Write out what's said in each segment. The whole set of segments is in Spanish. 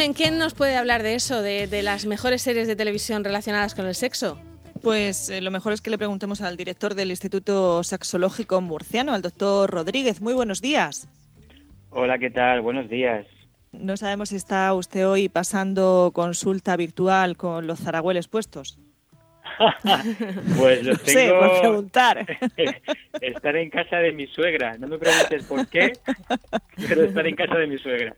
Carmen, ¿quién nos puede hablar de eso, de, de las mejores series de televisión relacionadas con el sexo? Pues eh, lo mejor es que le preguntemos al director del Instituto Sexológico Murciano, al doctor Rodríguez. Muy buenos días. Hola, ¿qué tal? Buenos días. No sabemos si está usted hoy pasando consulta virtual con los zaragüeles puestos. pues lo No sé, tengo. por preguntar. estar en casa de mi suegra. No me preguntes por qué, pero estar en casa de mi suegra.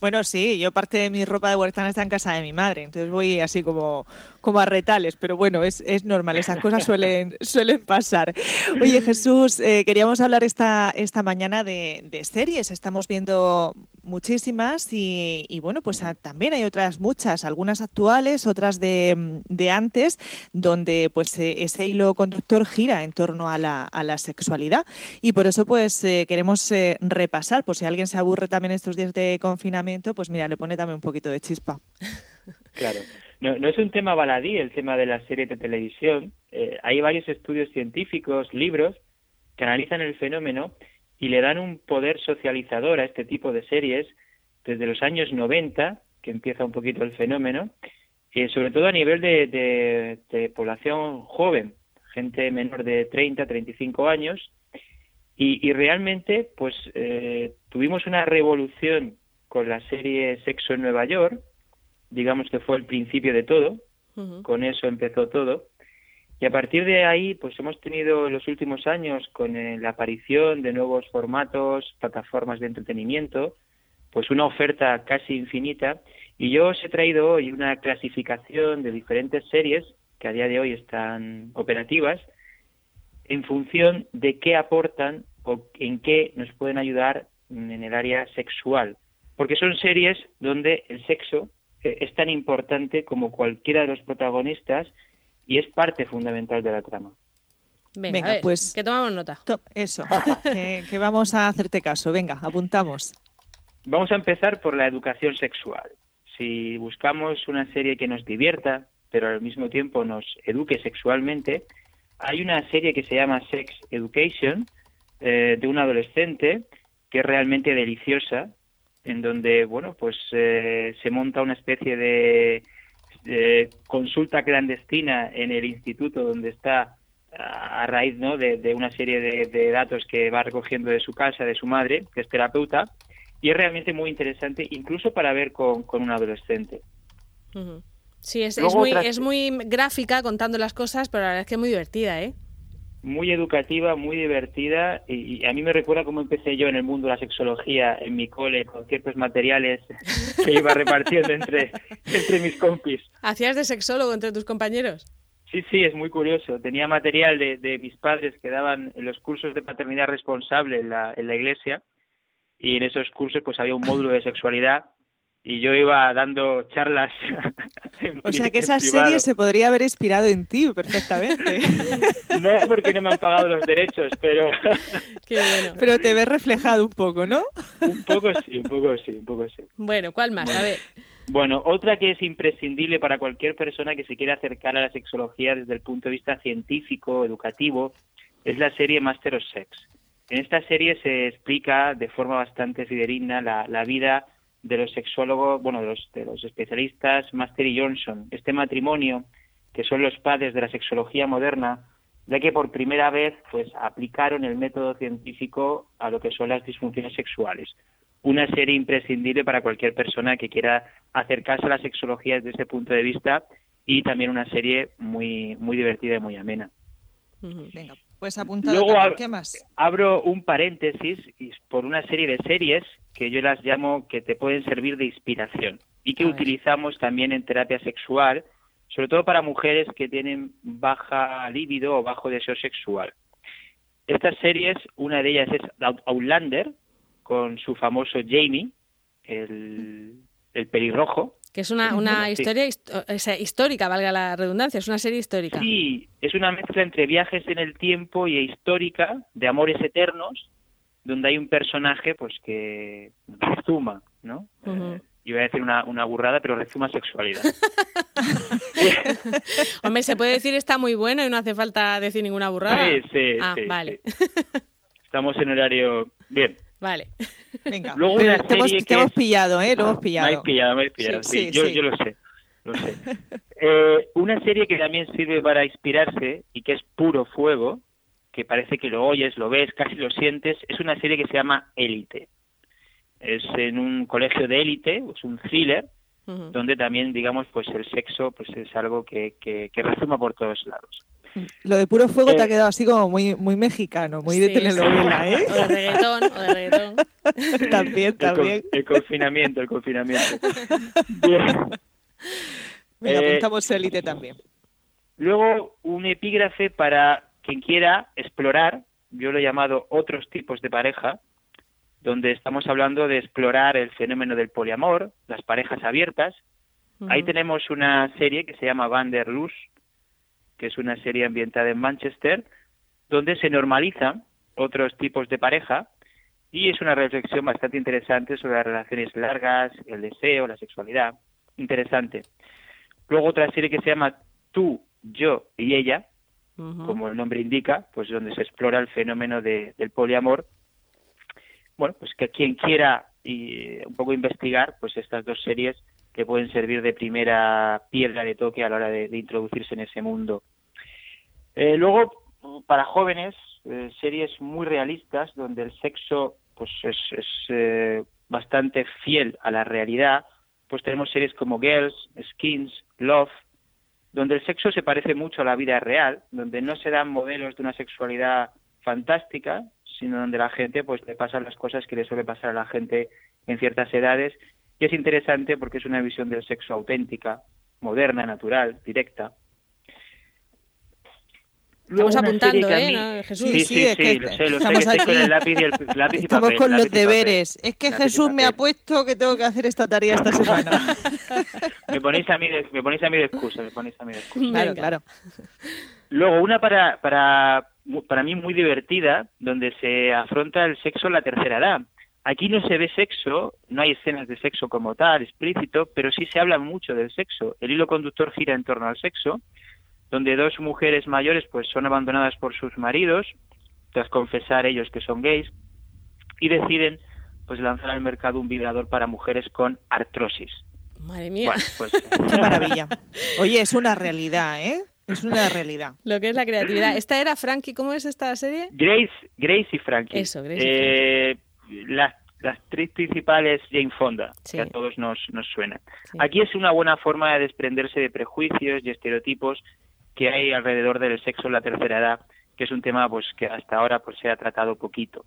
Bueno, sí, yo parte de mi ropa de huertana está en casa de mi madre, entonces voy así como, como a retales, pero bueno, es, es normal, esas cosas suelen, suelen pasar. Oye, Jesús, eh, queríamos hablar esta, esta mañana de, de series, estamos viendo muchísimas y, y bueno, pues también hay otras muchas, algunas actuales, otras de, de antes, donde pues eh, ese hilo conductor gira en torno a la, a la sexualidad y por eso pues eh, queremos eh, repasar, por si alguien se aburre también estos días de confinamiento, pues mira, le pone también un poquito de chispa. Claro. No, no es un tema baladí el tema de las series de televisión. Eh, hay varios estudios científicos, libros, que analizan el fenómeno y le dan un poder socializador a este tipo de series desde los años 90, que empieza un poquito el fenómeno, y sobre todo a nivel de, población joven, gente menor de 30, 35 años, y, y realmente pues eh, tuvimos una revolución con la serie Sexo en Nueva York, digamos que fue el principio de todo, con eso empezó todo. Y a partir de ahí, pues hemos tenido en los últimos años, con eh, la aparición de nuevos formatos, plataformas de entretenimiento, pues una oferta casi infinita. Y yo os he traído hoy una clasificación de diferentes series que a día de hoy están operativas en función de qué aportan o en qué nos pueden ayudar en el área sexual. Porque son series donde el sexo eh, es tan importante como cualquiera de los protagonistas y es parte fundamental de la trama. Venga, Venga, a ver, pues- que tomamos nota. To- Eso, que, que vamos a hacerte caso. Venga, apuntamos. Vamos a empezar por la educación sexual. Si buscamos una serie que nos divierta, pero al mismo tiempo nos eduque sexualmente, hay una serie que se llama Sex Education eh, de un adolescente que es realmente deliciosa, en donde bueno pues eh, se monta una especie de, de consulta clandestina en el instituto donde está a raíz ¿no? de, de una serie de, de datos que va recogiendo de su casa, de su madre, que es terapeuta, y es realmente muy interesante, incluso para ver con, con un adolescente. Sí, es, es muy, es muy gráfica contando las cosas, pero la verdad es que es muy divertida, ¿eh? Muy educativa, muy divertida, y, y a mí me recuerda cómo empecé yo en el mundo de la sexología en mi cole, con ciertos materiales que iba repartiendo entre, entre mis compis. ¿Hacías de sexólogo entre tus compañeros? Sí, sí, es muy curioso. Tenía material de, de mis padres que daban en los cursos de paternidad responsable en la, en la iglesia y en esos cursos pues había un módulo de sexualidad y yo iba dando charlas. O sea que esa privado. serie se podría haber inspirado en ti perfectamente. No porque no me han pagado los derechos, pero Qué bueno. Pero te ves reflejado un poco, ¿no? un poco sí, un poco sí, un poco sí. Bueno, ¿cuál más? A ver. Bueno, otra que es imprescindible para cualquier persona que se quiera acercar a la sexología desde el punto de vista científico, educativo, es la serie Master of Sex. En esta serie se explica de forma bastante fidedigna la, la vida de los sexólogos, bueno, de los, de los especialistas Master y Johnson, este matrimonio que son los padres de la sexología moderna, ya que por primera vez pues aplicaron el método científico a lo que son las disfunciones sexuales. Una serie imprescindible para cualquier persona que quiera acercarse a la sexología desde ese punto de vista y también una serie muy muy divertida y muy amena. Pues apuntado. Luego ¿Qué más? Abro un paréntesis y por una serie de series que yo las llamo que te pueden servir de inspiración y que utilizamos también en terapia sexual, sobre todo para mujeres que tienen baja libido o bajo deseo sexual. Estas series, una de ellas es Out- Outlander, con su famoso Jamie, el, el pelirrojo. Que es una, una Sí. historia histórica, valga la redundancia, es una serie histórica. Sí, es una mezcla entre viajes en el tiempo y histórica, de amores eternos, donde hay un personaje pues que rezuma, ¿no? Eh, iba a decir una, una burrada, pero rezuma sexualidad. Hombre, se puede decir está muy bueno y no hace falta decir ninguna burrada. Sí, sí, ah, sí, vale, sí. Estamos en horario... Bien. Vale. Venga, Luego una te, hemos, pillado, ¿eh? Lo hemos pillado. Me habéis pillado, me habéis pillado. Sí, yo, yo, lo sé. Lo sé. Eh, una serie que también sirve para inspirarse y que es puro fuego, que parece que lo oyes, lo ves, casi lo sientes, es una serie que se llama Élite. Es en un colegio de élite, es un thriller, donde también, digamos, pues el sexo pues es algo que, que, que resuma por todos lados. Lo de puro fuego te ha eh, quedado así como muy, muy mexicano, muy de telenovela, ¿eh? O de reggaetón, o de reggaetón. también, también. El, confinamiento, el confinamiento. Bien. Venga, eh, apuntamos élite también. Luego, un epígrafe para quien quiera explorar, yo lo he llamado otros tipos de pareja, donde estamos hablando de explorar el fenómeno del poliamor, las parejas abiertas. Ahí tenemos una serie que se llama Van der que es una serie ambientada en Manchester, donde se normalizan otros tipos de pareja y es una reflexión bastante interesante sobre las relaciones largas, el deseo, la sexualidad. Interesante. Luego otra serie que se llama Tú, yo y ella, como el nombre indica, pues donde se explora el fenómeno del poliamor. Bueno, pues que quien quiera y un poco investigar, pues estas dos series que pueden servir de primera piedra de toque a la hora de, introducirse en ese mundo. Eh, luego, para jóvenes, eh, series muy realistas donde el sexo pues es, eh, bastante fiel a la realidad, pues tenemos series como Girls, Skins, Love, donde el sexo se parece mucho a la vida real, donde no se dan modelos de una sexualidad fantástica, sino donde la gente pues le pasan las cosas que le suele pasar a la gente en ciertas edades y es interesante porque es una visión del sexo auténtica, moderna, natural, directa. Estamos apuntando, ¿eh? Jesús. Sí, sí, sí, sí lo sé, lo estamos sé, con el lápiz y el lápiz y Estamos con los deberes. Es que Jesús me ha puesto que tengo que hacer esta tarea esta semana. me ponéis a mí de, me ponéis a mí de excusa, me ponéis a mí de excusa. Claro, claro. Luego, una para, para, para mí muy divertida, donde se afronta el sexo en la tercera edad. Aquí no se ve sexo, no hay escenas de sexo como tal, explícito, pero sí se habla mucho del sexo. El hilo conductor gira en torno al sexo, donde dos mujeres mayores pues son abandonadas por sus maridos, tras confesar ellos que son gays, y deciden pues lanzar al mercado un vibrador para mujeres con artrosis. Madre mía. pues, Qué maravilla. Oye, es una realidad, ¿eh? Es una realidad. Lo que es la creatividad. ¿Esta era Frankie? ¿Cómo es esta serie? Grace, Grace y Frankie. Eso, Grace y eh, Las, las tres principales Jane Fonda, que a todos nos, nos suena. Aquí es una buena forma de desprenderse de prejuicios y estereotipos que hay alrededor del sexo en la tercera edad, que es un tema pues que hasta ahora pues se ha tratado poquito.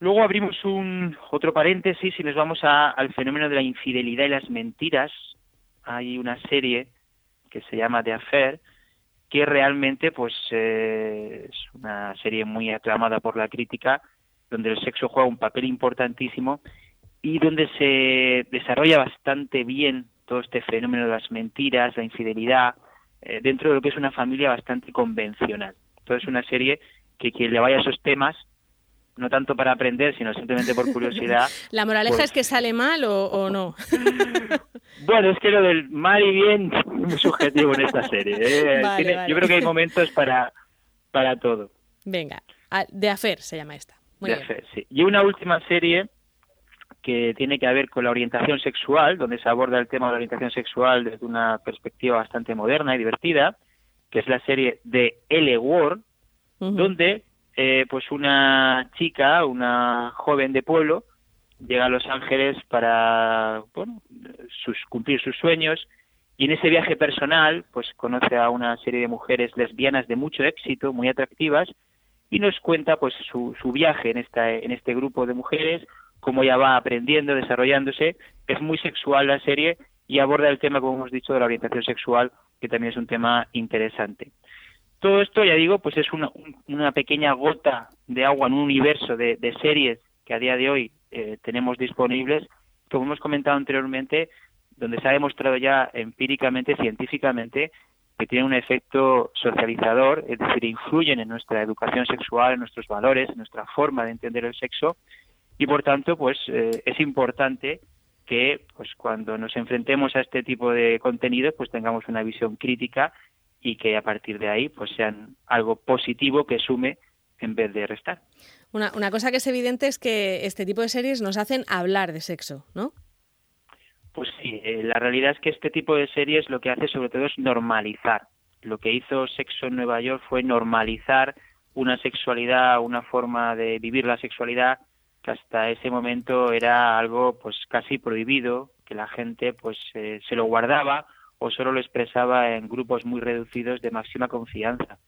Luego abrimos un otro paréntesis y nos vamos al fenómeno de la infidelidad y las mentiras. Hay una serie que se llama The Affair, que realmente pues eh, es una serie muy aclamada por la crítica, donde el sexo juega un papel importantísimo y donde se desarrolla bastante bien todo este fenómeno de las mentiras, la infidelidad, eh, dentro de lo que es una familia bastante convencional. Entonces, una serie que quien le vaya a esos temas, no tanto para aprender, sino simplemente por curiosidad. ¿La moraleja pues es que sale mal o, no? bueno, es que lo del mal y bien es muy subjetivo en esta serie. ¿eh? Yo creo que hay momentos para, para todo. Venga, de Afer se llama esta. de Afer, sí. Y una última serie que tiene que ver con la orientación sexual, donde se aborda el tema de la orientación sexual desde una perspectiva bastante moderna y divertida, que es la serie de L Word, donde eh, pues una chica, una joven de pueblo, llega a Los Ángeles para bueno, sus, cumplir sus sueños y en ese viaje personal pues conoce a una serie de mujeres lesbianas de mucho éxito, muy atractivas y nos cuenta pues su, su viaje en esta en este grupo de mujeres, cómo ella va aprendiendo, desarrollándose. Es muy sexual la serie y aborda el tema, como hemos dicho, de la orientación sexual, que también es un tema interesante. Todo esto, ya digo, pues es una, una pequeña gota de agua en un universo de, series que a día de hoy eh, tenemos disponibles, como hemos comentado anteriormente, donde se ha demostrado ya empíricamente, científicamente, que tienen un efecto socializador, es decir, influyen en nuestra educación sexual, en nuestros valores, en nuestra forma de entender el sexo y por tanto pues eh, es importante que pues cuando nos enfrentemos a este tipo de contenidos pues tengamos una visión crítica y que a partir de ahí pues sean algo positivo que sume en vez de restar. Una, una cosa que es evidente es que este tipo de series nos hacen hablar de sexo, ¿no? Pues sí, eh, la realidad es que este tipo de series lo que hace sobre todo es normalizar. Lo que hizo Sexo en Nueva York fue normalizar una sexualidad, una forma de vivir la sexualidad que hasta ese momento era algo pues casi prohibido, que la gente pues eh, se lo guardaba o solo lo expresaba en grupos muy reducidos de máxima confianza.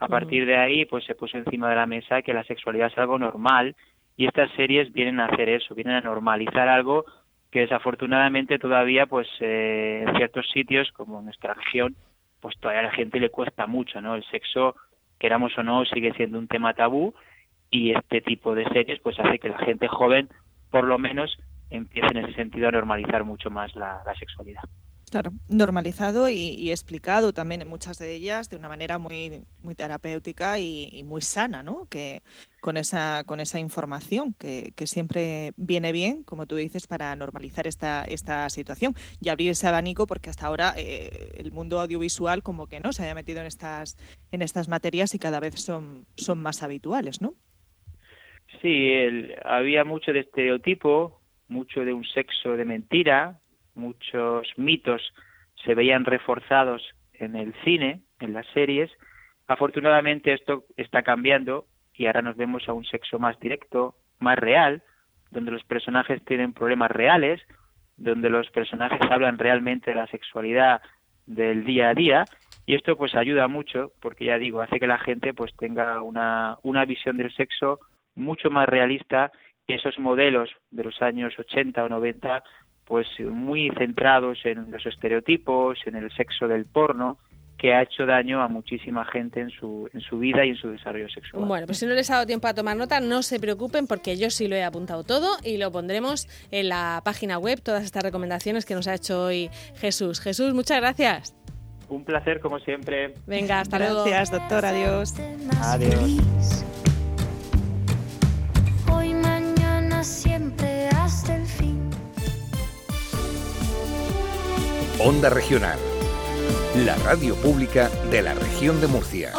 A partir de ahí pues se puso encima de la mesa que la sexualidad es algo normal y estas series vienen a hacer eso, vienen a normalizar algo que desafortunadamente todavía pues eh, en ciertos sitios como en nuestra región pues todavía a la gente le cuesta mucho, ¿no? El sexo, queramos o no, sigue siendo un tema tabú y este tipo de series pues hace que la gente joven por lo menos empiece en ese sentido a normalizar mucho más la, sexualidad. Claro, normalizado y, explicado también en muchas de ellas de una manera muy, muy terapéutica y, muy sana, ¿no? Que con esa, con esa información que, que, siempre viene bien, como tú dices, para normalizar esta, esta situación y abrir ese abanico, porque hasta ahora eh, el mundo audiovisual como que no se haya metido en estas, en estas materias y cada vez son, son más habituales, ¿no? Sí, había mucho de estereotipo, mucho de un sexo de mentira, muchos mitos se veían reforzados en el cine, en las series. Afortunadamente esto está cambiando y ahora nos vemos a un sexo más directo, más real, donde los personajes tienen problemas reales, donde los personajes hablan realmente de la sexualidad del día a día y esto pues ayuda mucho porque ya digo hace que la gente pues tenga una, una visión del sexo mucho más realista que esos modelos de los años 80 o 90, pues muy centrados en los estereotipos, en el sexo del porno, que ha hecho daño a muchísima gente en su, en su vida y en su desarrollo sexual. Bueno, pues si no les ha dado tiempo a tomar nota, no se preocupen porque yo sí lo he apuntado todo y lo pondremos en la página web, todas estas recomendaciones que nos ha hecho hoy Jesús. Jesús, muchas gracias. Un placer, como siempre. Venga, hasta luego. Gracias, doctor. Adiós. Adiós. Onda Regional, la radio pública de la región de Murcia.